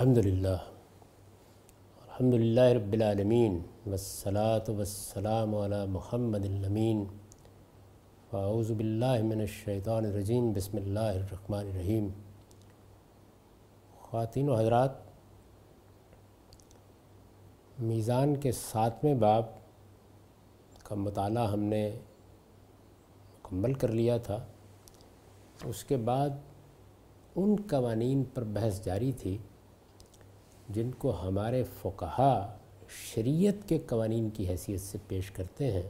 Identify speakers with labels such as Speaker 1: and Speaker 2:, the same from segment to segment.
Speaker 1: الحمد للہ الحمد للہ رب العالمین، والصلاة والسلام علی محمد الامین۔ فاعوذ باللہ من الشیطان الرجیم، بسم اللہ الرحمن الرحیم۔ خواتین و حضرات، میزان کے ساتویں باب کا مطالعہ ہم نے مکمل کر لیا تھا۔ اس کے بعد ان قوانین پر بحث جاری تھی۔ جن کو ہمارے فقہا شریعت کے قوانین کی حیثیت سے پیش کرتے ہیں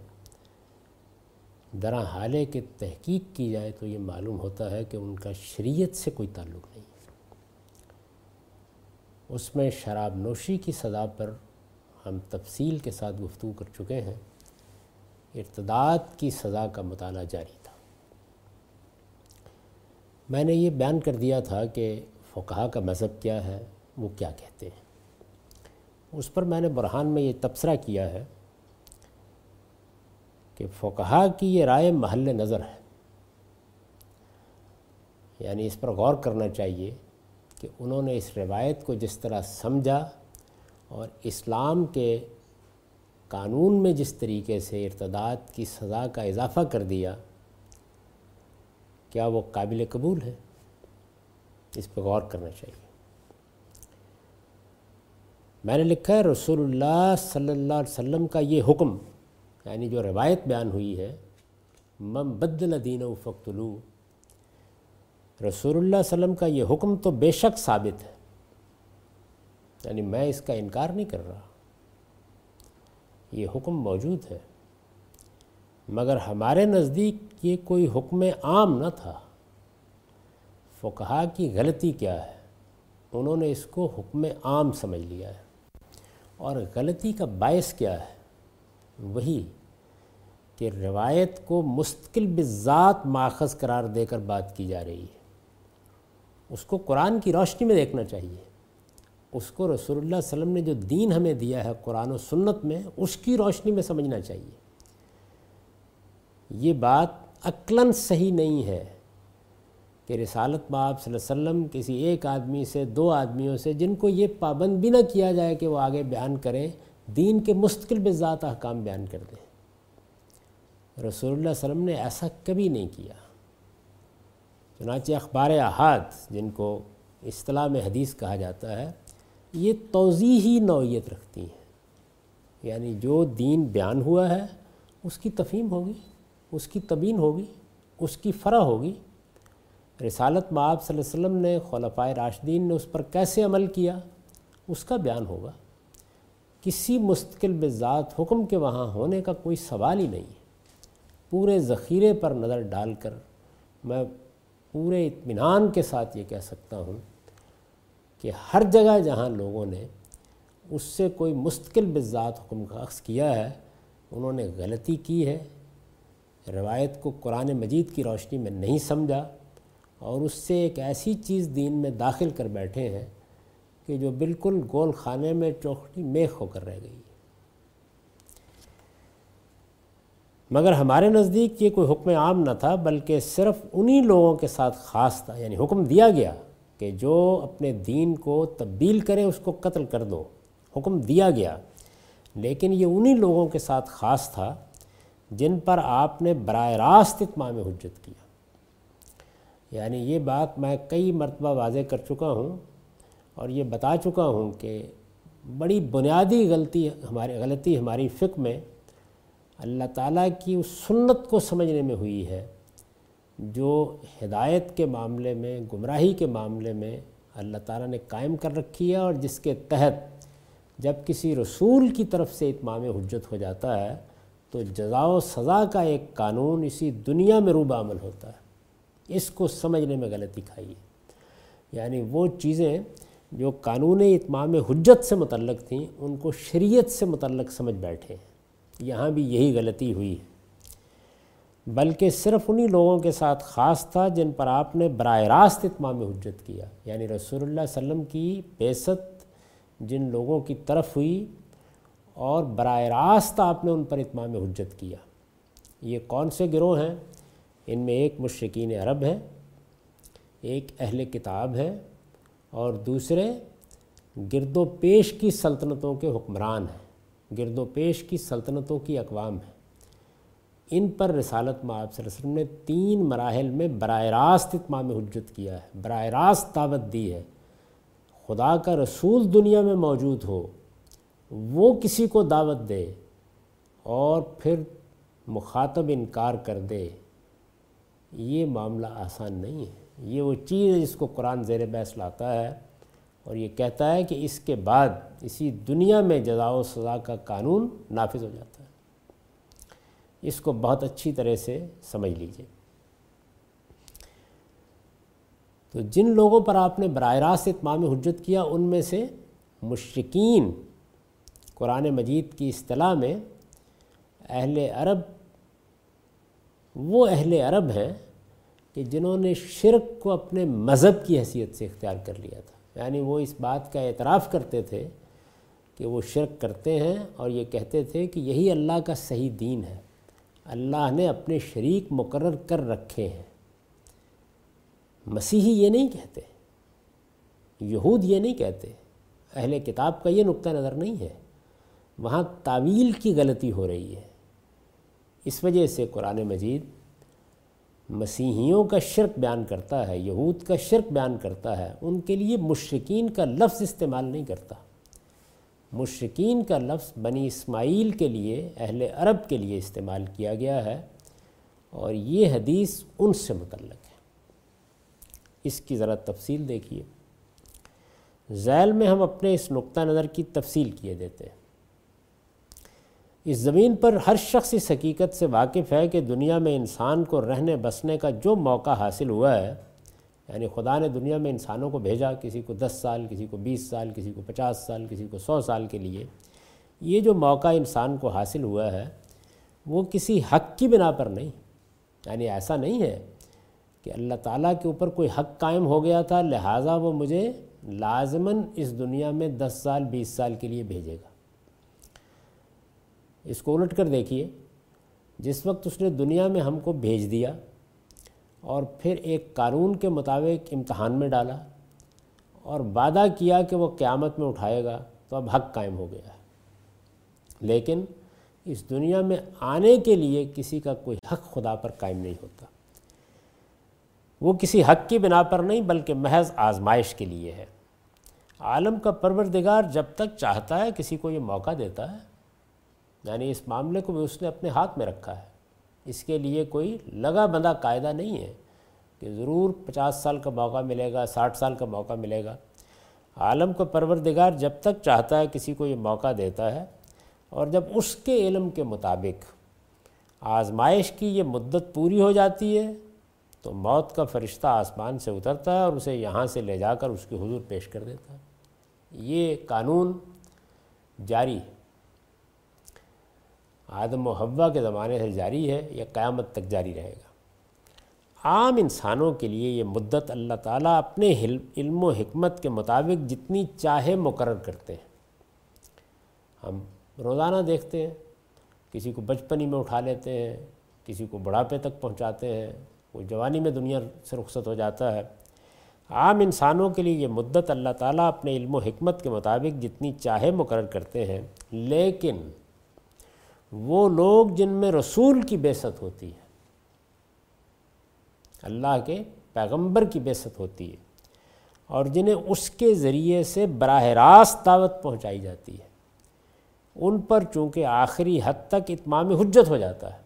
Speaker 1: درا حالے کے تحقیق کی جائے تو یہ معلوم ہوتا ہے کہ ان کا شریعت سے کوئی تعلق نہیں۔ اس میں شراب نوشی کی سزا پر ہم تفصیل کے ساتھ گفتگو کر چکے ہیں۔ ارتداد کی سزا کا مطالعہ جاری تھا۔ میں نے یہ بیان کر دیا تھا کہ فقہا کا مذہب کیا ہے۔ وہ کیا کہتے ہیں؟ اس پر میں نے برہان میں یہ تبصرہ کیا ہے کہ فقہا کی یہ رائے محل نظر ہے۔ یعنی اس پر غور کرنا چاہیے کہ انہوں نے اس روایت کو جس طرح سمجھا اور اسلام کے قانون میں جس طریقے سے ارتداد کی سزا کا اضافہ کر دیا، کیا وہ قابل قبول ہے؟ اس پہ غور کرنا چاہیے۔ میں نے لکھا ہے رسول اللہ صلی اللہ علیہ وسلم کا یہ حکم یعنی جو روایت بیان ہوئی ہے مم بدل دین و فقتلو رسول اللہ علیہ وسلم کا یہ حکم تو بے شک ثابت ہے۔ یعنی میں اس کا انکار نہیں کر رہا۔ یہ حکم موجود ہے۔ مگر ہمارے نزدیک یہ کوئی حکم عام نہ تھا۔ فقہا کی غلطی کیا ہے؟ انہوں نے اس کو حکم عام سمجھ لیا ہے۔ اور غلطی کا باعث کیا ہے؟ وہی کہ روایت کو مستقل بذات ماخذ قرار دے کر بات کی جا رہی ہے۔ اس کو قرآن کی روشنی میں دیکھنا چاہیے۔ اس کو رسول اللہ علیہ وسلم نے جو دین ہمیں دیا ہے قرآن و سنت میں، اس کی روشنی میں سمجھنا چاہیے۔ یہ بات عقلاً صحیح نہیں ہے۔ کہ رسالت باپ صلی اللہ علیہ وسلم کسی ایک آدمی سے، دو آدمیوں سے، جن کو یہ پابند بھی نہ کیا جائے کہ وہ آگے بیان کریں، دین کے مستقل بذات احکام بیان کر دیں۔ رسول اللہ علیہ وسلم نے ایسا کبھی نہیں کیا۔ چنانچہ اخبار احاد، جن کو اصطلاح میں حدیث کہا جاتا ہے، یہ توضیحی نوعیت رکھتی ہیں۔ یعنی جو دین بیان ہوا ہے، اس کی تفہیم ہوگی، اس کی تبین ہوگی، اس کی فرح ہوگی رسالت معاب صلی اللہ علیہ وسلم نے خلفۂ راشدین نے اس پر کیسے عمل کیا؟ اس کا بیان ہوگا۔ کسی مستقل بذات حکم کے وہاں ہونے کا کوئی سوال ہی نہیں۔ ہے پورے ذخیرے پر نظر ڈال کر میں پورے اطمینان کے ساتھ یہ کہہ سکتا ہوں کہ ہر جگہ جہاں لوگوں نے اس سے کوئی مستقل بذات حکم کا عکس کیا ہے، انہوں نے غلطی کی ہے۔ روایت کو قرآن مجید کی روشنی میں نہیں سمجھا۔ اور اس سے ایک ایسی چیز دین میں داخل کر بیٹھے ہیں کہ جو بالکل گول خانے میں چوکھٹی میخ ہو کر رہ گئی۔ مگر ہمارے نزدیک یہ کوئی حکم عام نہ تھا، بلکہ صرف انہی لوگوں کے ساتھ خاص تھا۔ یعنی حکم دیا گیا کہ جو اپنے دین کو تبدیل کرے، اس کو قتل کر دو۔ حکم دیا گیا۔ لیکن یہ انہی لوگوں کے ساتھ خاص تھا جن پر آپ نے براہ راست اتمام حجت کیا۔ یعنی یہ بات میں کئی مرتبہ واضح کر چکا ہوں اور یہ بتا چکا ہوں کہ بڑی بنیادی غلطی ہماری غلطی ہماری فکر میں اللہ تعالیٰ کی اس سنت کو سمجھنے میں ہوئی ہے جو ہدایت کے معاملے میں، گمراہی کے معاملے میں اللہ تعالیٰ نے قائم کر رکھی ہے اور جس کے تحت جب کسی رسول کی طرف سے اتمام حجت ہو جاتا ہے تو جزا و سزا کا ایک قانون اسی دنیا میں روب عمل ہوتا ہے۔ اس کو سمجھنے میں غلطی کھائی یعنی وہ چیزیں جو قانون اتمام حجت سے متعلق تھیں، ان کو شریعت سے متعلق سمجھ بیٹھے ہیں۔ یہاں بھی یہی غلطی ہوئی ہے۔ بلکہ صرف انہی لوگوں کے ساتھ خاص تھا جن پر آپ نے براہ راست اتمام حجت کیا۔ یعنی رسول اللہ علیہ وسلم کی بیست جن لوگوں کی طرف ہوئی اور براہ راست آپ نے ان پر اتمام حجت کیا۔ یہ کون سے گروہ ہیں؟ ان میں ایک مشرقین عرب ہیں، ایک اہل کتاب ہے اور دوسرے گرد و پیش کی سلطنتوں کے حکمران ہیں، گرد و پیش کی سلطنتوں کی اقوام ہیں۔ ان پر رسالت میں آپ صلی اللہ علیہ وسلم نے تین مراحل میں براہ راست اتمام حجت کیا ہے، براہ راست دعوت دی ہے۔ خدا کا رسول دنیا میں موجود ہو، وہ کسی کو دعوت دے اور پھر مخاطب انکار کر دے۔ یہ معاملہ آسان نہیں ہے۔ یہ وہ چیز ہے جس کو قرآن زیر بحث لاتا ہے اور یہ کہتا ہے کہ اس کے بعد اسی دنیا میں جزا و سزا کا قانون نافذ ہو جاتا ہے۔ اس کو بہت اچھی طرح سے سمجھ لیجیے۔ تو جن لوگوں پر آپ نے براہ راست اتمام حجت کیا، ان میں سے مشرقین قرآن مجید کی اصطلاح میں اہل عرب وہ اہل عرب ہیں کہ جنہوں نے شرک کو اپنے مذہب کی حیثیت سے اختیار کر لیا تھا۔ یعنی وہ اس بات کا اعتراف کرتے تھے کہ وہ شرک کرتے ہیں اور یہ کہتے تھے کہ یہی اللہ کا صحیح دین ہے۔ اللہ نے اپنے شریک مقرر کر رکھے ہیں۔ مسیحی یہ نہیں کہتے، یہود یہ نہیں کہتے، اہل کتاب کا یہ نقطہ نظر نہیں ہے۔ وہاں تعویل کی غلطی ہو رہی ہے۔ اس وجہ سے قرآن مجید مسیحیوں کا شرک بیان کرتا ہے، یہود کا شرک بیان کرتا ہے، ان کے لیے مشرقین کا لفظ استعمال نہیں کرتا۔ مشرقین کا لفظ بنی اسماعیل کے لیے، اہل عرب کے لیے استعمال کیا گیا ہے اور یہ حدیث ان سے متعلق ہے۔ اس کی ذرا تفصیل دیکھیے۔ ذیل میں ہم اپنے اس نقطہ نظر کی تفصیل کیے دیتے ہیں۔ اس زمین پر ہر شخص اس حقیقت سے واقف ہے کہ دنیا میں انسان کو رہنے بسنے کا جو موقع حاصل ہوا ہے یعنی خدا نے دنیا میں انسانوں کو بھیجا کسی کو دس سال، کسی کو بیس سال، کسی کو پچاس سال، کسی کو سو سال کے لیے، یہ جو موقع انسان کو حاصل ہوا ہے، وہ کسی حق کی بنا پر نہیں۔ یعنی ایسا نہیں ہے کہ اللہ تعالیٰ کے اوپر کوئی حق قائم ہو گیا تھا، لہٰذا وہ مجھے لازماً اس دنیا میں دس سال، بیس سال کے لیے بھیجے گا۔ اس کو الٹ کر دیکھیے۔ جس وقت اس نے دنیا میں ہم کو بھیج دیا اور پھر ایک قانون کے مطابق امتحان میں ڈالا اور وعدہ کیا کہ وہ قیامت میں اٹھائے گا، تو اب حق قائم ہو گیا۔ ہے لیکن اس دنیا میں آنے کے لیے کسی کا کوئی حق خدا پر قائم نہیں ہوتا۔ وہ کسی حق کی بنا پر نہیں، بلکہ محض آزمائش کے لیے ہے۔ عالم کا پروردگار جب تک چاہتا ہے، کسی کو یہ موقع دیتا ہے۔ یعنی اس معاملے کو بھی اس نے اپنے ہاتھ میں رکھا ہے۔ اس کے لیے کوئی لگا بندہ قاعدہ نہیں ہے کہ ضرور پچاس سال کا موقع ملے گا، ساٹھ سال کا موقع ملے گا۔ عالم کو پروردگار جب تک چاہتا ہے کسی کو یہ موقع دیتا ہے۔ اور جب اس کے علم کے مطابق آزمائش کی یہ مدت پوری ہو جاتی ہے، تو موت کا فرشتہ آسمان سے اترتا ہے اور اسے یہاں سے لے جا کر اس کی حضور پیش کر دیتا ہے۔ یہ قانون جاری ہے آدم و حوا کے زمانے سے جاری ہے یا قیامت تک جاری رہے گا۔ عام انسانوں کے لیے یہ مدت اللہ تعالیٰ اپنے علم و حکمت کے مطابق جتنی چاہے مقرر کرتے ہیں۔ ہم روزانہ دیکھتے ہیں، کسی کو بچپنی میں اٹھا لیتے ہیں، کسی کو بڑھاپے تک پہنچاتے ہیں کوئی جوانی میں دنیا سے رخصت ہو جاتا ہے۔ عام انسانوں کے لیے یہ مدت اللہ تعالیٰ اپنے علم و حکمت کے مطابق جتنی چاہے مقرر کرتے ہیں، لیکن وہ لوگ جن میں رسول کی بیست ہوتی ہے، اللہ کے پیغمبر کی بیست ہوتی ہے، اور جنہیں اس کے ذریعے سے براہ راست دعوت پہنچائی جاتی ہے، ان پر چونکہ آخری حد تک اتمام حجت ہو جاتا ہے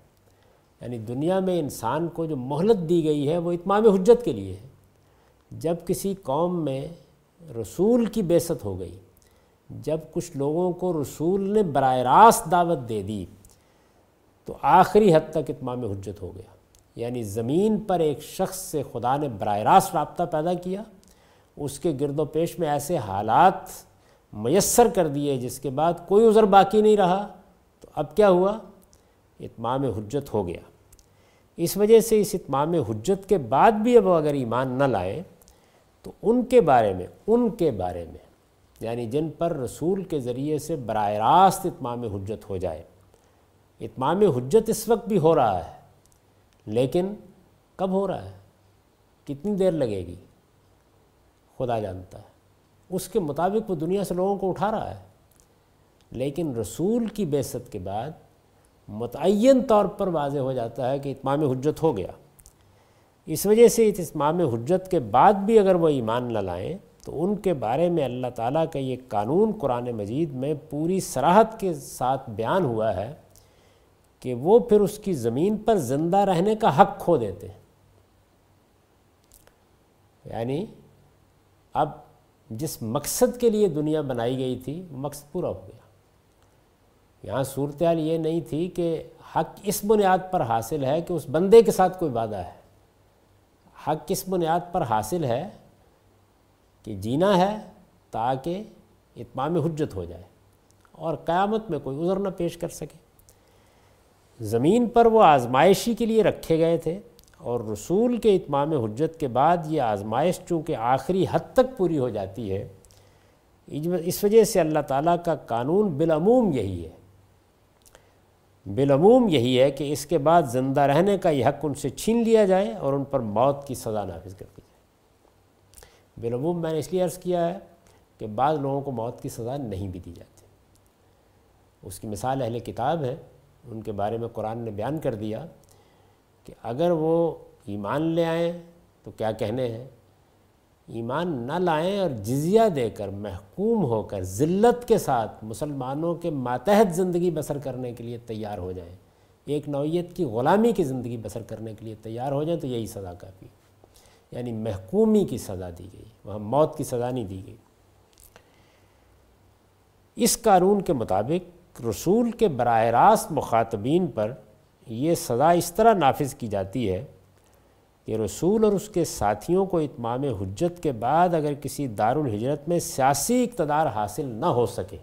Speaker 1: یعنی دنیا میں انسان کو جو مہلت دی گئی ہے، وہ اتمام حجت کے لیے ہے۔ جب کسی قوم میں رسول کی بیست ہو گئی جب کچھ لوگوں کو رسول نے براہ راست دعوت دے دی، تو آخری حد تک اتمام حجت ہو گیا۔ یعنی زمین پر ایک شخص سے خدا نے براہ راست رابطہ پیدا کیا، اس کے گرد و پیش میں ایسے حالات میسر کر دیے جس کے بعد کوئی عذر باقی نہیں رہا۔ تو اب کیا ہوا؟ اتمام حجت ہو گیا۔ اس وجہ سے اس اتمام حجت کے بعد بھی اب اگر ایمان نہ لائیں، تو ان کے بارے میں، ان کے بارے میں یعنی جن پر رسول کے ذریعے سے براہ راست اتمام حجت ہو جائے۔ اتمام حجت اس وقت بھی ہو رہا ہے، لیکن کب ہو رہا ہے؟ کتنی دیر لگے گی؟ خدا جانتا ہے۔ اس کے مطابق وہ دنیا سے لوگوں کو اٹھا رہا ہے۔ لیکن رسول کی بیست کے بعد متعین طور پر واضح ہو جاتا ہے کہ اتمام حجت ہو گیا۔ اس وجہ سے اس اتمام حجت کے بعد بھی اگر وہ ایمان نہ لائیں تو ان کے بارے میں اللہ تعالیٰ کا یہ قانون قرآن مجید میں پوری سراحت کے ساتھ بیان ہوا ہے کہ وہ پھر اس کی زمین پر زندہ رہنے کا حق کھو دیتے ہیں۔ یعنی اب جس مقصد کے لیے دنیا بنائی گئی تھی وہ مقصد پورا ہو گیا۔ یہاں صورتحال یہ نہیں تھی کہ حق اس بنیاد پر حاصل ہے کہ اس بندے کے ساتھ کوئی وعدہ ہے۔ حق کس بنیاد پر حاصل ہے کہ جینا ہے تاکہ اتمام حجت ہو جائے اور قیامت میں کوئی عذر نہ پیش کر سکے۔ زمین پر وہ آزمائشی کے لیے رکھے گئے تھے اور رسول کے اتمام حجت کے بعد یہ آزمائش چونکہ آخری حد تک پوری ہو جاتی ہے، اس وجہ سے اللہ تعالیٰ کا قانون بالعموم یہی ہے۔ بالعموم یہی ہے کہ اس کے بعد زندہ رہنے کا یہ حق ان سے چھین لیا جائے اور ان پر موت کی سزا نافذ کر دی بالعموم میں نے اس لیے عرض کیا ہے کہ بعض لوگوں کو موت کی سزا نہیں بھی دی جاتی۔ اس کی مثال اہل کتاب ہے ان کے بارے میں قرآن نے بیان کر دیا کہ اگر وہ ایمان لے آئیں تو کیا کہنے ہیں؟ ایمان نہ لائیں اور جزیہ دے کر محکوم ہو کر ذلت کے ساتھ مسلمانوں کے ماتحت زندگی بسر کرنے کے لیے تیار ہو جائیں۔ ایک نوعیت کی غلامی کی زندگی بسر کرنے کے لیے تیار ہو جائیں تو یہی سزا کافی یعنی محکومی کی سزا دی گئی، وہاں موت کی سزا نہیں دی گئی۔ اس قانون کے مطابق رسول کے براہ راست مخاطبین پر یہ سزا اس طرح نافذ کی جاتی ہے کہ رسول اور اس کے ساتھیوں کو اتمام حجت کے بعد اگر کسی دار الحجرت میں سیاسی اقتدار حاصل نہ ہو سکے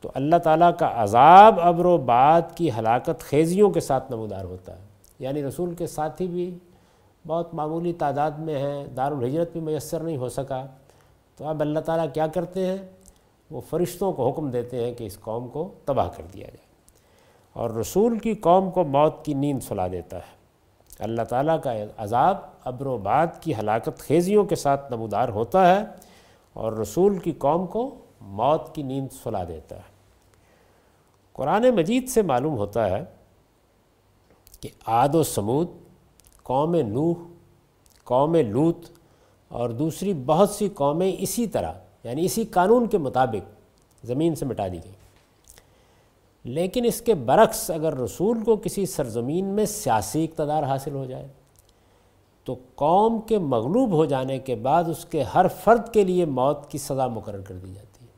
Speaker 1: تو اللہ تعالیٰ کا عذاب ابر و بعد کی ہلاکت خیزیوں کے ساتھ نمودار ہوتا ہے۔ یعنی رسول کے ساتھی بھی بہت معمولی تعداد میں ہیں دار الحجرت بھی میسر نہیں ہو سکا۔ تو اب اللہ تعالیٰ کیا کرتے ہیں؟ وہ فرشتوں کو حکم دیتے ہیں کہ اس قوم کو تباہ کر دیا جائے۔ اور رسول کی قوم کو موت کی نیند سلا دیتا ہے۔ اللہ تعالیٰ کا عذاب ابر و بعد کی ہلاکت خیزیوں کے ساتھ نمودار ہوتا ہے اور رسول کی قوم کو موت کی نیند سلا دیتا ہے۔ قرآن مجید سے معلوم ہوتا ہے کہ عاد و سمود قوم نوح، قوم لوت اور دوسری بہت سی قومیں اسی طرح یعنی اسی قانون کے مطابق زمین سے مٹا دی گئی لیکن اس کے برعکس اگر رسول کو کسی سرزمین میں سیاسی اقتدار حاصل ہو جائے، تو قوم کے مغلوب ہو جانے کے بعد اس کے ہر فرد کے لیے موت کی سزا مقرر کر دی جاتی ہے۔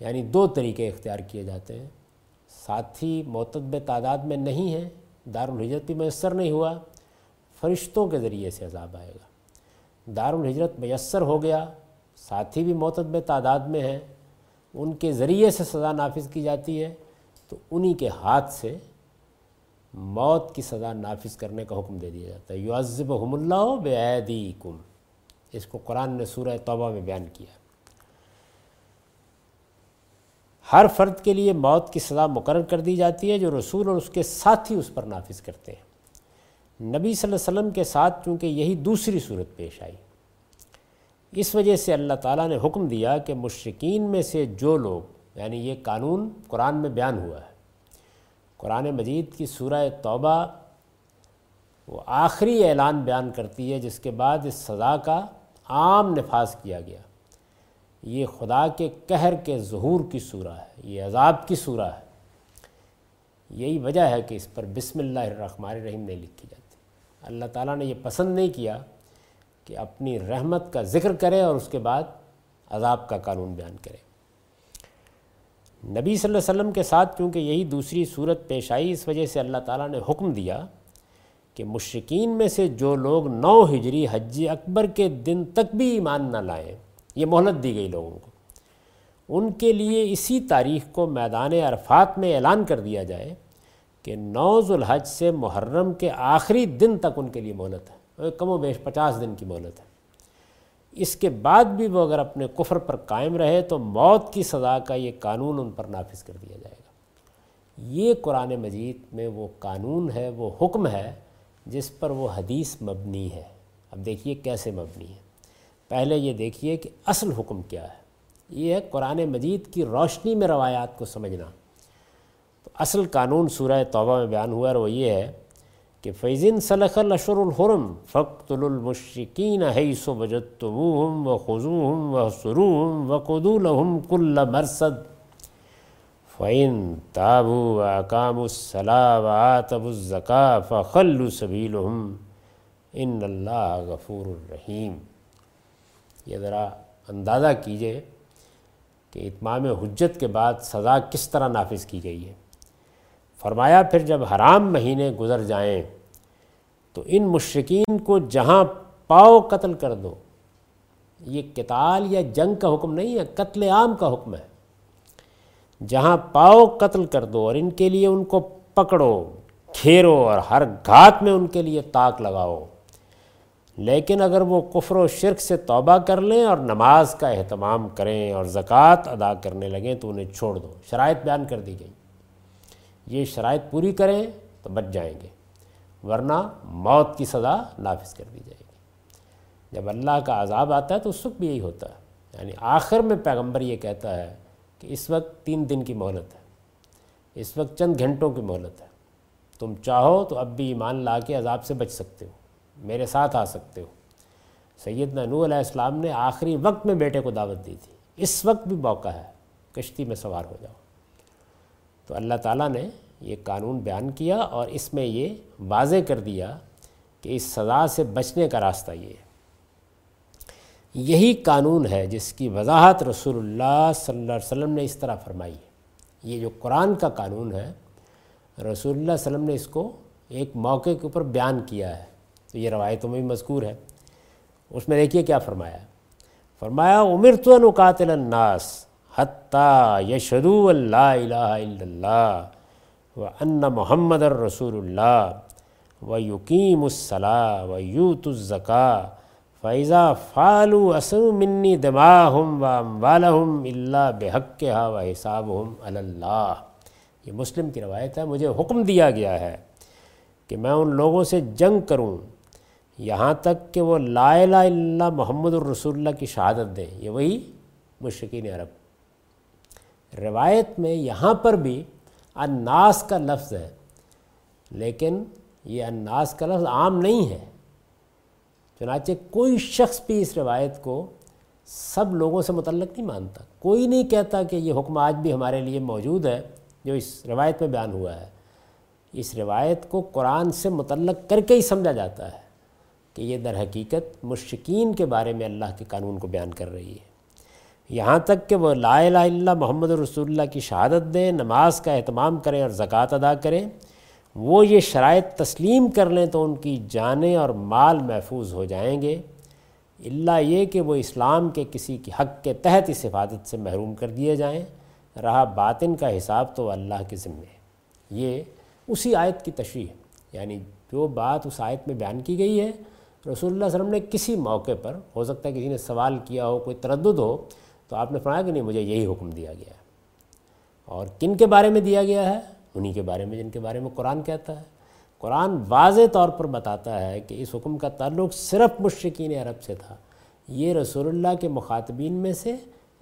Speaker 1: یعنی دو طریقے اختیار کیے جاتے ہیں۔ ساتھی معتدب تعداد میں نہیں ہیں دارالحجرت بھی میسر نہیں ہوا، فرشتوں کے ذریعے سے عذاب آئے گا۔ دارالحجرت میسر ہو گیا، ساتھی بھی معتدب تعداد میں ہیں، ان کے ذریعے سے سزا نافذ کی جاتی ہے، تو انہی کے ہاتھ سے موت کی سزا نافذ کرنے کا حکم دے دیا جاتا ہے۔ یعذبہم اللہ بیعیدیکم اس کو قرآن نے سورہ توبہ میں بیان کیا۔ ہر فرد کے لیے موت کی سزا مقرر کر دی جاتی ہے جو رسول اور اس کے ساتھی اس پر نافذ کرتے ہیں۔ نبی صلی اللہ علیہ وسلم کے ساتھ چونکہ یہی دوسری صورت پیش آئی۔ اس وجہ سے اللہ تعالیٰ نے حکم دیا کہ مشرقین میں سے جو لوگ یعنی یہ قانون قرآن میں بیان ہوا ہے، قرآن مجید کی سورہ توبہ وہ آخری اعلان بیان کرتی ہے جس کے بعد اس سزا کا عام نفاذ کیا گیا۔ یہ خدا کے قہر کے ظہور کی سورہ ہے، یہ عذاب کی سورہ ہے۔ یہی وجہ ہے کہ اس پر بسم اللہ الرحمن الرحیم نہیں لکھی جاتی۔ اللہ تعالیٰ نے یہ پسند نہیں کیا کہ اپنی رحمت کا ذکر کرے اور اس کے بعد عذاب کا قانون بیان کرے۔ نبی صلی اللہ علیہ وسلم کے ساتھ کیونکہ یہی دوسری صورت پیش آئی، اس وجہ سے اللہ تعالیٰ نے حکم دیا کہ مشرقین میں سے جو لوگ نو ہجری حج اکبر کے دن تک بھی ایمان نہ لائیں یہ مہلت دی گئی لوگوں کو۔ ان کے لیے اسی تاریخ کو میدان عرفات میں اعلان کر دیا جائے کہ نو ذوالحج سے محرم کے آخری دن تک ان کے لیے مہلت ہے۔ کم و بیش پچاس دن کی مہلت ہے۔ اس کے بعد بھی وہ اگر اپنے کفر پر قائم رہے تو موت کی سزا کا یہ قانون ان پر نافذ کر دیا جائے گا۔ یہ قرآن مجید میں وہ قانون ہے، وہ حکم ہے جس پر وہ حدیث مبنی ہے۔ اب دیکھیے کیسے مبنی ہے۔ پہلے یہ دیکھیے کہ اصل حکم کیا ہے۔ یہ ہے قرآن مجید کی روشنی میں روایات کو سمجھنا۔ تو اصل قانون سورہ توبہ میں بیان ہوا اور وہ یہ ہے کہ فیضن صلق الشر الحرم فخت المشقین حیث و بجت و خضوم و سروم و قدو الحم کل مرسد فعین تابو و اقام الصلاح و آتب الزکا فخل صبیل ان اللہ غفور الرحیم یہ ذرا اندازہ کیجیے کہ اتمام حجت کے بعد سزا کس طرح نافذ کی گئی ہے۔ فرمایا، پھر جب حرام مہینے گزر جائیں تو ان مشرقین کو جہاں پاؤ قتل کر دو۔ یہ کتال یا جنگ کا حکم نہیں ہے، قتل عام کا حکم ہے۔ جہاں پاؤ قتل کر دو اور ان کے لیے ان کو پکڑو کھیرو اور ہر گھات میں ان کے لیے طاق لگاؤ۔ لیکن اگر وہ کفر و شرک سے توبہ کر لیں اور نماز کا اہتمام کریں اور زکوٰۃ ادا کرنے لگیں تو انہیں چھوڑ دو۔ شرائط بیان کر دی گئی۔ یہ شرائط پوری کریں تو بچ جائیں گے، ورنہ موت کی سزا نافذ کر دی جائے گی۔ جب اللہ کا عذاب آتا ہے تو اس وقت بھی یہی ہوتا ہے۔ یعنی آخر میں پیغمبر یہ کہتا ہے کہ اس وقت تین دن کی مہلت ہے، اس وقت چند گھنٹوں کی مہلت ہے۔ تم چاہو تو اب بھی ایمان لا کے عذاب سے بچ سکتے ہو۔ میرے ساتھ آ سکتے ہو۔ سیدنا نو علیہ السلام نے آخری وقت میں بیٹے کو دعوت دی تھی۔ اس وقت بھی موقع ہے۔ کشتی میں سوار ہو جاؤ۔ تو اللہ تعالیٰ نے یہ قانون بیان کیا اور اس میں یہ واضح کر دیا کہ اس سزا سے بچنے کا راستہ یہ ہے۔ یہی قانون ہے جس کی وضاحت رسول اللہ صلی اللہ علیہ وسلم نے اس طرح فرمائی۔ ہے یہ جو قرآن کا قانون ہے، رسول اللہ علیہ وسلم نے اس کو ایک موقع کے اوپر بیان کیا ہے۔ تو یہ روایتوں میں بھی مذکور ہے۔ اس میں دیکھیے کیا فرمایا فرمایا عمر تو نقاتل الناس حتیٰ یشدو اللہ الہ الا اللہ و ان محمد الرسول اللہ و یقیم الصلاح و یوت الزکا فیضا فالو اسم منی دماہم و اموالہم اللہ بحق و حسابہم اللہ۔ یہ مسلم کی روایت ہے۔ مجھے حکم دیا گیا ہے کہ میں ان لوگوں سے جنگ کروں یہاں تک کہ وہ لا الہ الا محمد الرسول اللہ کی شہادت دیں یہ وہی مشرقین عرب۔ روایت میں یہاں پر بھی اناس کا لفظ ہے، لیکن یہ اناس کا لفظ عام نہیں ہے۔ چنانچہ کوئی شخص بھی اس روایت کو سب لوگوں سے متعلق نہیں مانتا۔ کوئی نہیں کہتا کہ یہ حکم آج بھی ہمارے لیے موجود ہے، جو اس روایت میں بیان ہوا ہے۔ اس روایت کو قرآن سے متعلق کر کے ہی سمجھا جاتا ہے۔ کہ یہ در حقیقت مشکین کے بارے میں اللہ کے قانون کو بیان کر رہی ہے۔ یہاں تک کہ وہ لا الہ الا محمد رسول اللہ کی شہادت دیں، نماز کا اہتمام کریں اور زکوٰۃ ادا کریں، وہ یہ شرائط تسلیم کر لیں تو ان کی جانیں اور مال محفوظ ہو جائیں گے۔ اللہ یہ کہ وہ اسلام کے کسی کی حق کے تحت اس حفاظت سے محروم کر دیے جائیں۔ رہا باطن کا حساب تو اللہ کے ذمے ہے۔ یہ اسی آیت کی تشریح یعنی جو بات اس آیت میں بیان کی گئی ہے رسول اللہ علیہ وسلم نے کسی موقع پر ہو سکتا ہے کسی نے سوال کیا ہو، کوئی تردد ہو، تو آپ نے فرمایا کہ نہیں، مجھے یہی حکم دیا گیا ہے۔ اور کن کے بارے میں دیا گیا ہے؟ انہی کے بارے میں، جن کے بارے میں قرآن کہتا ہے۔ قرآن واضح طور پر بتاتا ہے کہ اس حکم کا تعلق صرف مشرقین عرب سے تھا۔ یہ رسول اللہ کے مخاطبین میں سے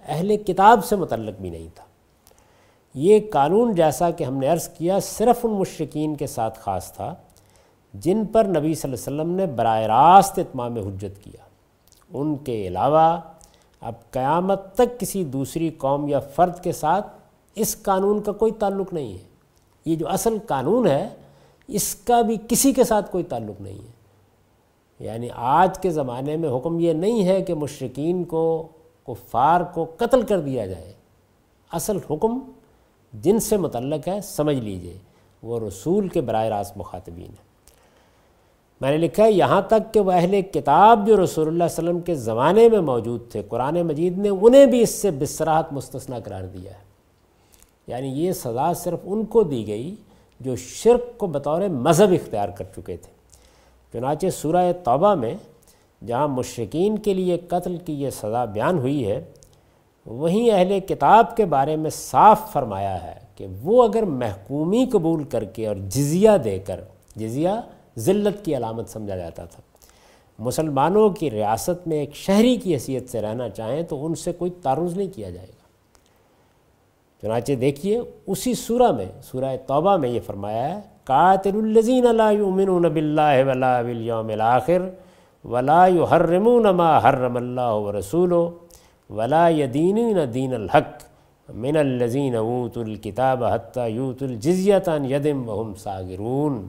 Speaker 1: اہل کتاب سے متعلق بھی نہیں تھا۔ یہ قانون جیسا کہ ہم نے عرض کیا، صرف ان مشرقین کے ساتھ خاص تھا۔ جن پر نبی صلی اللہ علیہ وسلم نے براہ راست اتمام حجت کیا۔ ان کے علاوہ اب قیامت تک کسی دوسری قوم یا فرد کے ساتھ اس قانون کا کوئی تعلق نہیں ہے۔ یہ جو اصل قانون ہے، اس کا بھی کسی کے ساتھ کوئی تعلق نہیں ہے۔ یعنی آج کے زمانے میں حکم یہ نہیں ہے کہ مشرقین کو، کفار کو قتل کر دیا جائے۔ اصل حکم جن سے متعلق ہے، سمجھ لیجیے، وہ رسول کے براہ راست مخاطبین ہیں۔ میں نے لکھا ہے، یہاں تک کہ وہ اہل کتاب جو رسول اللہ علیہ وسلم کے زمانے میں موجود تھے، قرآن مجید نے انہیں بھی اس سے بسراحت مستثنا قرار دیا ہے۔ یعنی یہ سزا صرف ان کو دی گئی جو شرک کو بطور مذہب اختیار کر چکے تھے۔ چنانچہ سورہ توبہ میں جہاں مشرقین کے لیے قتل کی یہ سزا بیان ہوئی ہے، وہیں اہل کتاب کے بارے میں صاف فرمایا ہے کہ وہ اگر محکومی قبول کر کے اور جزیہ دے کر، جزیہ ذلت کی علامت سمجھا جاتا تھا۔ مسلمانوں کی ریاست میں ایک شہری کی حیثیت سے رہنا چاہیں تو ان سے کوئی تعرض نہیں کیا جائے گا۔ چنانچہ دیکھیے، اسی سورہ میں، سورہ توبہ میں یہ فرمایا ہے، قاتل الزین لا یؤمنون باللہ ولا بالیوم الاخر ولا یحرمون ما حرم اللہ ورسولہ ولا یدینین دین الحق من الذین اوت الکتاب حتی یوت الجزیت عن یدم وهم ساغرون۔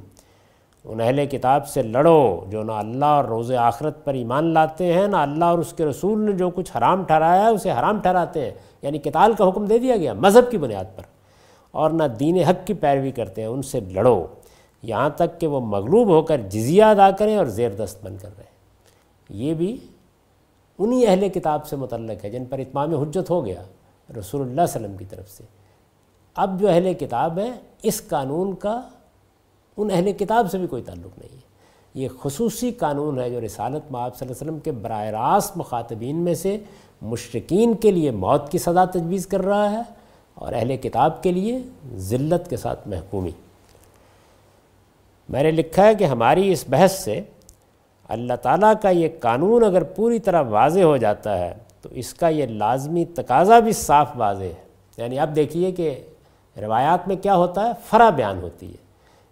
Speaker 1: ان اہل کتاب سے لڑو جو نہ اللہ اور روز آخرت پر ایمان لاتے ہیں، نہ اللہ اور اس کے رسول نے جو کچھ حرام ٹھہرایا ہے اسے حرام ٹھہراتے ہیں۔ یعنی کتال کا حکم دے دیا گیا، مذہب کی بنیاد پر۔ اور نہ دین حق کی پیروی کرتے ہیں، ان سے لڑو۔ یہاں تک کہ وہ مغلوب ہو کر جزیہ ادا کریں اور زیر دست بن کر رہے یہ بھی انہی اہل کتاب سے متعلق ہے جن پر اتمام حجت ہو گیا رسول اللہ علیہ وسلم کی طرف سے۔ اب جو اہل کتاب ہیں، اس قانون کا ان اہل کتاب سے بھی کوئی تعلق نہیں ہے۔ یہ خصوصی قانون ہے جو رسالت میں آپ صلی اللہ علیہ وسلم کے براہ راست مخاطبین میں سے مشرقین کے لیے موت کی سزا تجویز کر رہا ہے اور اہل کتاب کے لیے ذلت کے ساتھ محکومی۔ میں نے لکھا ہے کہ ہماری اس بحث سے اللہ تعالیٰ کا یہ قانون اگر پوری طرح واضح ہو جاتا ہے تو اس کا یہ لازمی تقاضا بھی صاف واضح ہے۔ یعنی اب دیکھیے کہ روایات میں کیا ہوتا ہے؟ فرا بیان ہوتی ہے۔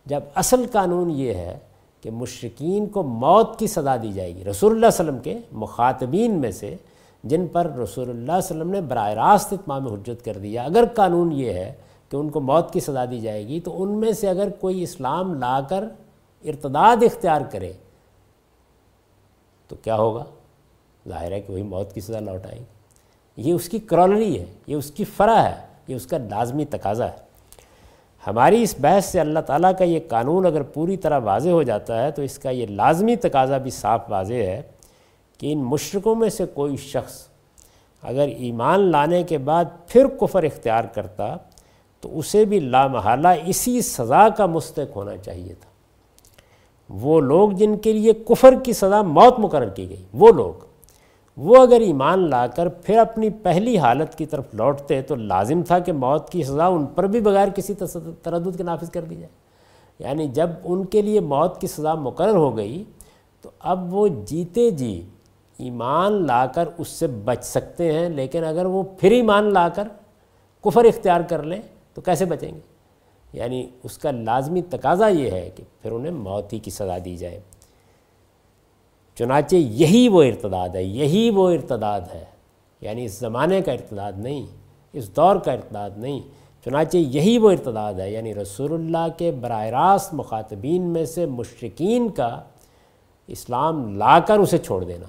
Speaker 1: جب اصل قانون یہ ہے کہ مشرقین کو موت کی سزا دی جائے گی، رسول اللہ علیہ وسلم کے مخاطبین میں سے، جن پر رسول اللہ علیہ وسلم نے براہ راست اتمام حجت کر دیا۔ اگر قانون یہ ہے کہ ان کو موت کی سزا دی جائے گی، تو ان میں سے اگر کوئی اسلام لا کر ارتداد اختیار کرے، تو کیا ہوگا؟ ظاہر ہے کہ وہی موت کی سزا لوٹائیں گے یہ اس کی کرولری ہے، یہ اس کی فرا ہے، یہ اس کا لازمی تقاضا ہے۔ ہماری اس بحث سے اللہ تعالیٰ کا یہ قانون اگر پوری طرح واضح ہو جاتا ہے تو اس کا یہ لازمی تقاضا بھی صاف واضح ہے کہ ان مشرقوں میں سے کوئی شخص اگر ایمان لانے کے بعد پھر کفر اختیار کرتا تو اسے بھی لامحالہ اسی سزا کا مستق ہونا چاہیے تھا۔ وہ لوگ جن کے لیے کفر کی سزا موت مقرر کی گئی، وہ لوگ۔ وہ اگر ایمان لا کر پھر اپنی پہلی حالت کی طرف لوٹتے تو لازم تھا کہ موت کی سزا ان پر بھی بغیر کسی تردد کے نافذ کر دی جائے۔ یعنی جب ان کے لیے موت کی سزا مقرر ہو گئی تو اب وہ جیتے جی ایمان لا کر اس سے بچ سکتے ہیں، لیکن اگر وہ پھر ایمان لا کر کفر اختیار کر لیں تو کیسے بچیں گے؟ یعنی اس کا لازمی تقاضا یہ ہے کہ پھر انہیں موتی کی سزا دی جائے۔ چنانچہ یہی وہ ارتداد ہے، یہی وہ ارتداد ہے۔ یعنی اس زمانے کا ارتداد نہیں، اس دور کا ارتداد نہیں، چنانچہ یہی وہ ارتداد ہے۔ یعنی رسول اللہ کے براہ راست مخاطبین میں سے مشرقین کا اسلام لا کر اسے چھوڑ دینا۔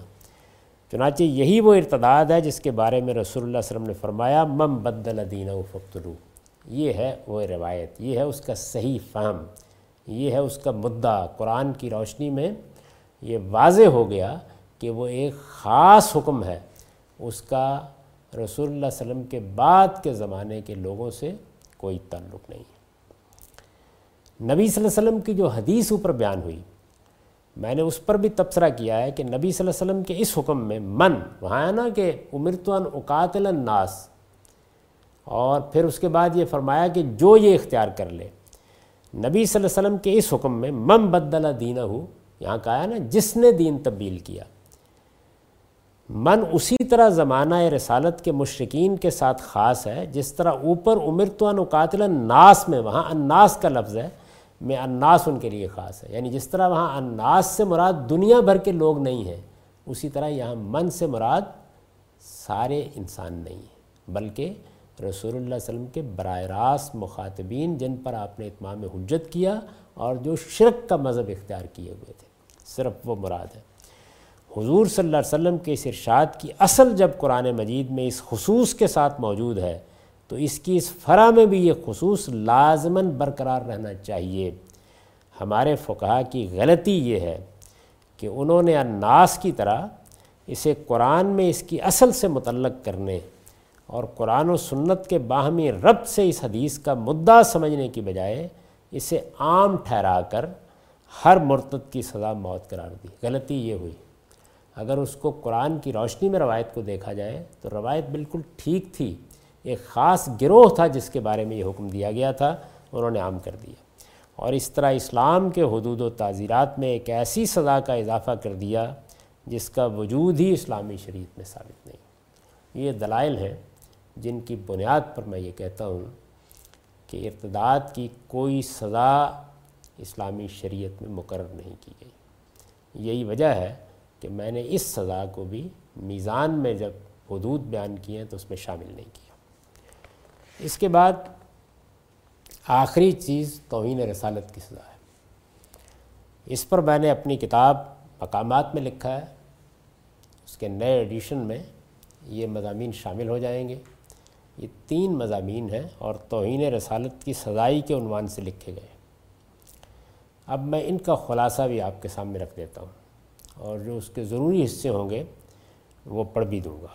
Speaker 1: چنانچہ یہی وہ ارتداد ہے جس کے بارے میں رسول اللہ علیہ وسلم نے فرمایا مم بدل دین و فختلو یہ ہے وہ روایت، یہ ہے اس کا صحیح فہم، یہ ہے اس کا مدعا قرآن کی روشنی میں یہ واضح ہو گیا کہ وہ ایک خاص حکم ہے اس کا رسول اللہ علیہ وسلم کے بعد کے زمانے کے لوگوں سے کوئی تعلق نہیں نبی صلی اللہ علیہ وسلم کی جو حدیث اوپر بیان ہوئی، میں نے اس پر بھی تبصرہ کیا ہے کہ نبی صلی اللہ علیہ وسلم کے اس حکم میں من، وہاں ہے نا کہ امرتون اقاتل الناس، اور پھر اس کے بعد یہ فرمایا کہ جو یہ اختیار کر لے۔ نبی صلی اللہ علیہ وسلم کے اس حکم میں مم بدلہ دینہ ہو یہاں کہا ہے نا، جس نے دین تبدیل کیا۔ من اسی طرح زمانہ رسالت کے مشرقین کے ساتھ خاص ہے، جس طرح اوپر عمر تو انقاتل الناس میں، وہاں اناس کا لفظ ہے، میں اناس ان کے لیے خاص ہے۔ یعنی جس طرح وہاں اناس سے مراد دنیا بھر کے لوگ نہیں ہیں، اسی طرح یہاں من سے مراد سارے انسان نہیں ہیں، بلکہ رسول اللہ علیہ وسلم کے براہ راست مخاطبین، جن پر آپ نے اتمام حجت کیا اور جو شرک کا مذہب اختیار کیے ہوئے تھے۔ صرف وہ مراد ہے۔ حضور صلی اللہ علیہ وسلم کے اس ارشاد کی اصل جب قرآن مجید میں اس خصوص کے ساتھ موجود ہے، تو اس کی اس فرا میں بھی یہ خصوص لازماً برقرار رہنا چاہیے۔ ہمارے فقہ کی غلطی یہ ہے کہ انہوں نے الناس کی طرح اسے قرآن میں اس کی اصل سے متعلق کرنے اور قرآن و سنت کے باہمی ربط سے اس حدیث کا مدعا سمجھنے کی بجائے اسے عام ٹھہرا کر ہر مرتد کی سزا موت قرار دی۔ غلطی یہ ہوئی۔ اگر اس کو قرآن کی روشنی میں روایت کو دیکھا جائے تو روایت بالکل ٹھیک تھی۔ ایک خاص گروہ تھا جس کے بارے میں یہ حکم دیا گیا تھا۔ انہوں نے عام کر دیا۔ اور اس طرح اسلام کے حدود و تعزیرات میں ایک ایسی سزا کا اضافہ کر دیا جس کا وجود ہی اسلامی شریعت میں ثابت نہیں۔ یہ دلائل ہیں جن کی بنیاد پر میں یہ کہتا ہوں کہ ارتداد کی کوئی سزا اسلامی شریعت میں مقرر نہیں کی گئی۔ یہی وجہ ہے کہ میں نے اس سزا کو بھی میزان میں جب حدود بیان کیے ہیں تو اس میں شامل نہیں کیا۔ اس کے بعد آخری چیز توہین رسالت کی سزا ہے۔ اس پر میں نے اپنی کتاب مقامات میں لکھا ہے۔ اس کے نئے ایڈیشن میں یہ مضامین شامل ہو جائیں گے۔ یہ تین مضامین ہیں اور توہین رسالت کی سزائی کے عنوان سے لکھے گئے۔ اب میں ان کا خلاصہ بھی آپ کے سامنے رکھ دیتا ہوں اور جو اس کے ضروری حصے ہوں گے وہ پڑھ بھی دوں گا۔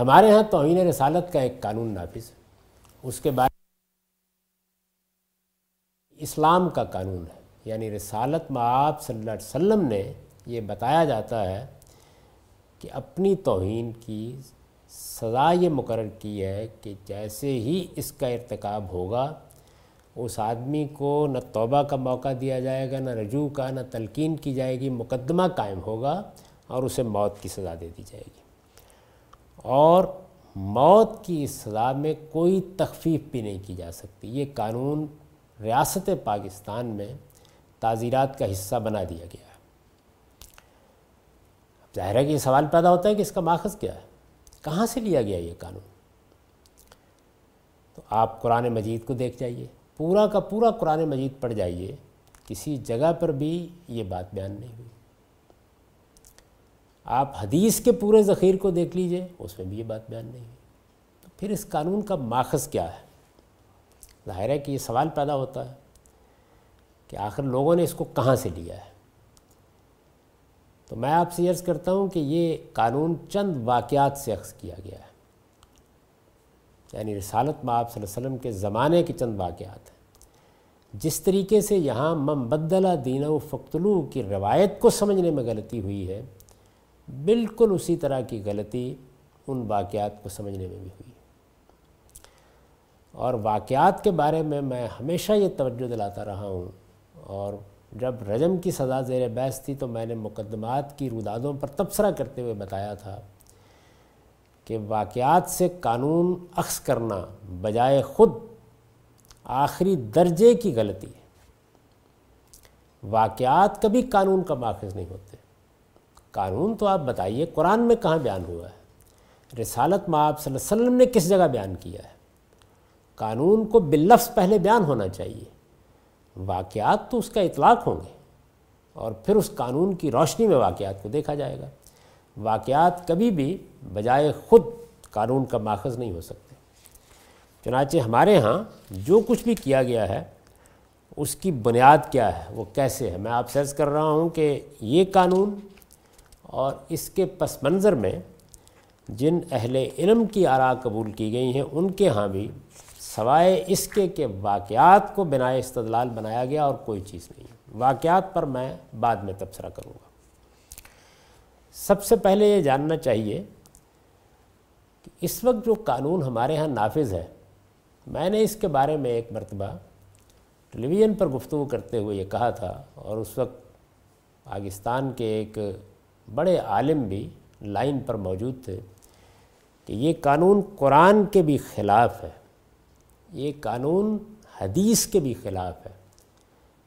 Speaker 1: ہمارے ہاں توہین رسالت کا ایک قانون نافذ، اس کے بعد اسلام کا قانون ہے۔ یعنی رسالت معاب صلی اللہ علیہ وسلم نے یہ بتایا جاتا ہے کہ اپنی توہین کی سزا یہ مقرر کی ہے کہ جیسے ہی اس کا ارتکاب ہوگا اس آدمی کو نہ توبہ کا موقع دیا جائے گا، نہ رجوع کا، نہ تلقین کی جائے گی، مقدمہ قائم ہوگا اور اسے موت کی سزا دے دی جائے گی۔ اور موت کی اس سزا میں کوئی تخفیف بھی نہیں کی جا سکتی۔ یہ قانون ریاست پاکستان میں تعزیرات کا حصہ بنا دیا گیا ہے۔ ظاہر ہے کہ یہ سوال پیدا ہوتا ہے کہ اس کا ماخذ کیا ہے۔ کہاں سے لیا گیا یہ قانون؟ تو آپ قرآن مجید کو دیکھ جائیے۔ پورا کا پورا قرآن مجید پڑھ جائیے، کسی جگہ پر بھی یہ بات بیان نہیں ہوئی۔ آپ حدیث کے پورے ذخیر کو دیکھ لیجیے، اس میں بھی یہ بات بیان نہیں ہوئی۔ تو پھر اس قانون کا ماخذ کیا ہے؟ ظاہر ہے کہ یہ سوال پیدا ہوتا ہے کہ آخر لوگوں نے اس کو کہاں سے لیا ہے۔ تو میں آپ سے عرض کرتا ہوں کہ یہ قانون چند واقعات سے اخذ کیا گیا ہے۔ یعنی رسالت میں آپ صلی اللہ علیہ وسلم کے زمانے کے چند واقعات ہیں۔ جس طریقے سے یہاں ممبدلہ دین و فقتلو کی روایت کو سمجھنے میں غلطی ہوئی ہے، بالکل اسی طرح کی غلطی ان واقعات کو سمجھنے میں بھی ہوئی۔ اور واقعات کے بارے میں میں ہمیشہ یہ توجہ دلاتا رہا ہوں۔ اور جب رجم کی سزا زیر بحث تھی تو میں نے مقدمات کی رودادوں پر تبصرہ کرتے ہوئے بتایا تھا کہ واقعات سے قانون اخذ کرنا بجائے خود آخری درجے کی غلطی ہے۔ واقعات کبھی قانون کا ماخذ نہیں ہوتے۔ قانون تو آپ بتائیے قرآن میں کہاں بیان ہوا ہے؟ رسالت میں آپ صلی اللہ علیہ وسلم نے کس جگہ بیان کیا ہے؟ قانون کو باللفظ پہلے بیان ہونا چاہیے۔ واقعات تو اس کا اطلاق ہوں گے اور پھر اس قانون کی روشنی میں واقعات کو دیکھا جائے گا۔ واقعات کبھی بھی بجائے خود قانون کا ماخذ نہیں ہو سکتے۔ چنانچہ ہمارے ہاں جو کچھ بھی کیا گیا ہے، اس کی بنیاد کیا ہے، وہ کیسے ہے؟ میں آپ سرچ کر رہا ہوں کہ یہ قانون اور اس کے پس منظر میں جن اہل علم کی آراء قبول کی گئی ہیں، ان کے ہاں بھی سوائے اس کے کہ واقعات کو بنائے استدلال بنایا گیا اور کوئی چیز نہیں۔ واقعات پر میں بعد میں تبصرہ کروں گا۔ سب سے پہلے یہ جاننا چاہیے کہ اس وقت جو قانون ہمارے ہاں نافذ ہے، میں نے اس کے بارے میں ایک مرتبہ ٹیلی ویژن پر گفتگو کرتے ہوئے یہ کہا تھا اور اس وقت پاکستان کے ایک بڑے عالم بھی لائن پر موجود تھے کہ یہ قانون قرآن کے بھی خلاف ہے، یہ قانون حدیث کے بھی خلاف ہے،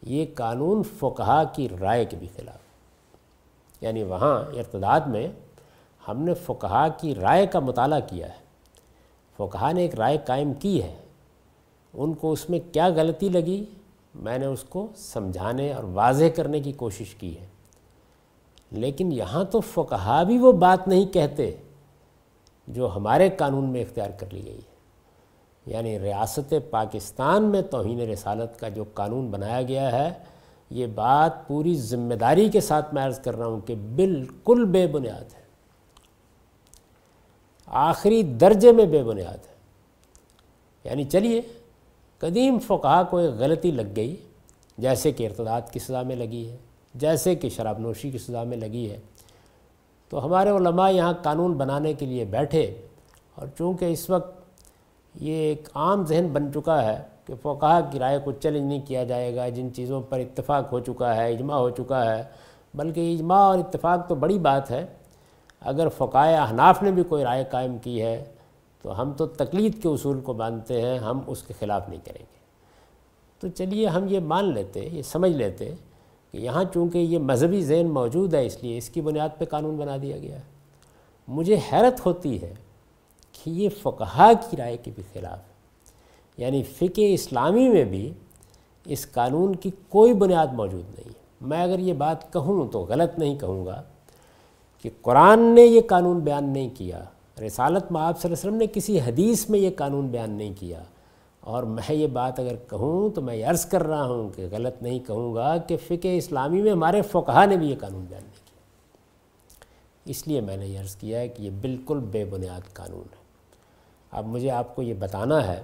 Speaker 1: یہ قانون فقہا کی رائے کے بھی خلاف ہے۔ یعنی وہاں ارتداد میں ہم نے فقہا کی رائے کا مطالعہ کیا ہے۔ فقہا نے ایک رائے قائم کی ہے۔ ان کو اس میں کیا غلطی لگی؟ میں نے اس کو سمجھانے اور واضح کرنے کی کوشش کی ہے۔ لیکن یہاں تو فقہا بھی وہ بات نہیں کہتے جو ہمارے قانون میں اختیار کر لی گئی ہے۔ یعنی ریاست پاکستان میں توہین رسالت کا جو قانون بنایا گیا ہے یہ بات پوری ذمہ داری کے ساتھ میں عرض کر رہا ہوں کہ بالکل بے بنیاد ہے۔ آخری درجے میں بے بنیاد ہے۔ یعنی چلیے، قدیم فقہا کو ایک غلطی لگ گئی، جیسے کہ ارتداد کی سزا میں لگی ہے، جیسے کہ شراب نوشی کی سزا میں لگی ہے۔ تو ہمارے علماء یہاں قانون بنانے کے لیے بیٹھے اور چونکہ اس وقت یہ ایک عام ذہن بن چکا ہے کہ فقہ کی رائے کو چیلنج نہیں کیا جائے گا، جن چیزوں پر اتفاق ہو چکا ہے، اجماع ہو چکا ہے۔ بلکہ اجماع اور اتفاق تو بڑی بات ہے۔ اگر فقائے احناف نے بھی کوئی رائے قائم کی ہے، تو ہم تو تقلید کے اصول کو مانتے ہیں، ہم اس کے خلاف نہیں کریں گے۔ تو چلیے، ہم یہ مان لیتے، یہ سمجھ لیتے کہ یہاں چونکہ یہ مذہبی ذہن موجود ہے، اس لیے اس کی بنیاد پہ قانون بنا دیا گیا۔ ہے مجھے حیرت ہوتی ہے کہ یہ فقہا کی رائے کے بھی خلاف ہے یعنی فقہ اسلامی میں بھی اس قانون کی کوئی بنیاد موجود نہیں ہے۔ میں اگر یہ بات کہوں تو غلط نہیں کہوں گا کہ قرآن نے یہ قانون بیان نہیں کیا، رسالت میں آپ صلی اللہ علیہ وسلم نے کسی حدیث میں یہ قانون بیان نہیں کیا۔ اور میں یہ بات اگر کہوں تو میں عرض کر رہا ہوں کہ غلط نہیں کہوں گا کہ فقہ اسلامی میں ہمارے فقہ نے بھی یہ قانون بیان نہیں کیا۔ اس لیے میں نے یہ عرض کیا ہے کہ یہ بالکل بے بنیاد قانون ہے۔ اب مجھے آپ کو یہ بتانا ہے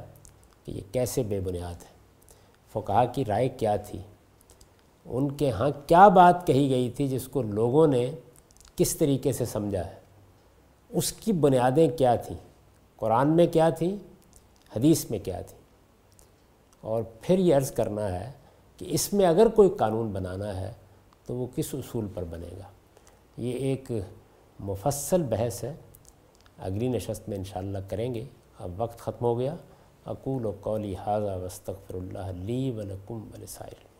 Speaker 1: کہ یہ کیسے بے بنیاد ہے؟ فقہ کی رائے کیا تھی؟ ان کے ہاں کیا بات کہی گئی تھی جس کو لوگوں نے کس طریقے سے سمجھا ہے؟ اس کی بنیادیں کیا تھیں؟ قرآن میں کیا تھیں حدیث میں کیا تھیں اور پھر یہ عرض کرنا ہے کہ اس میں اگر کوئی قانون بنانا ہے تو وہ کس اصول پر بنے گا؟ یہ ایک مفصل بحث ہے۔ اگلی نشست میں انشاءاللہ کریں گے۔ اب وقت ختم ہو گیا۔ اقول و قولی حاضہ وسطر اللہ لی ولکم ولسائر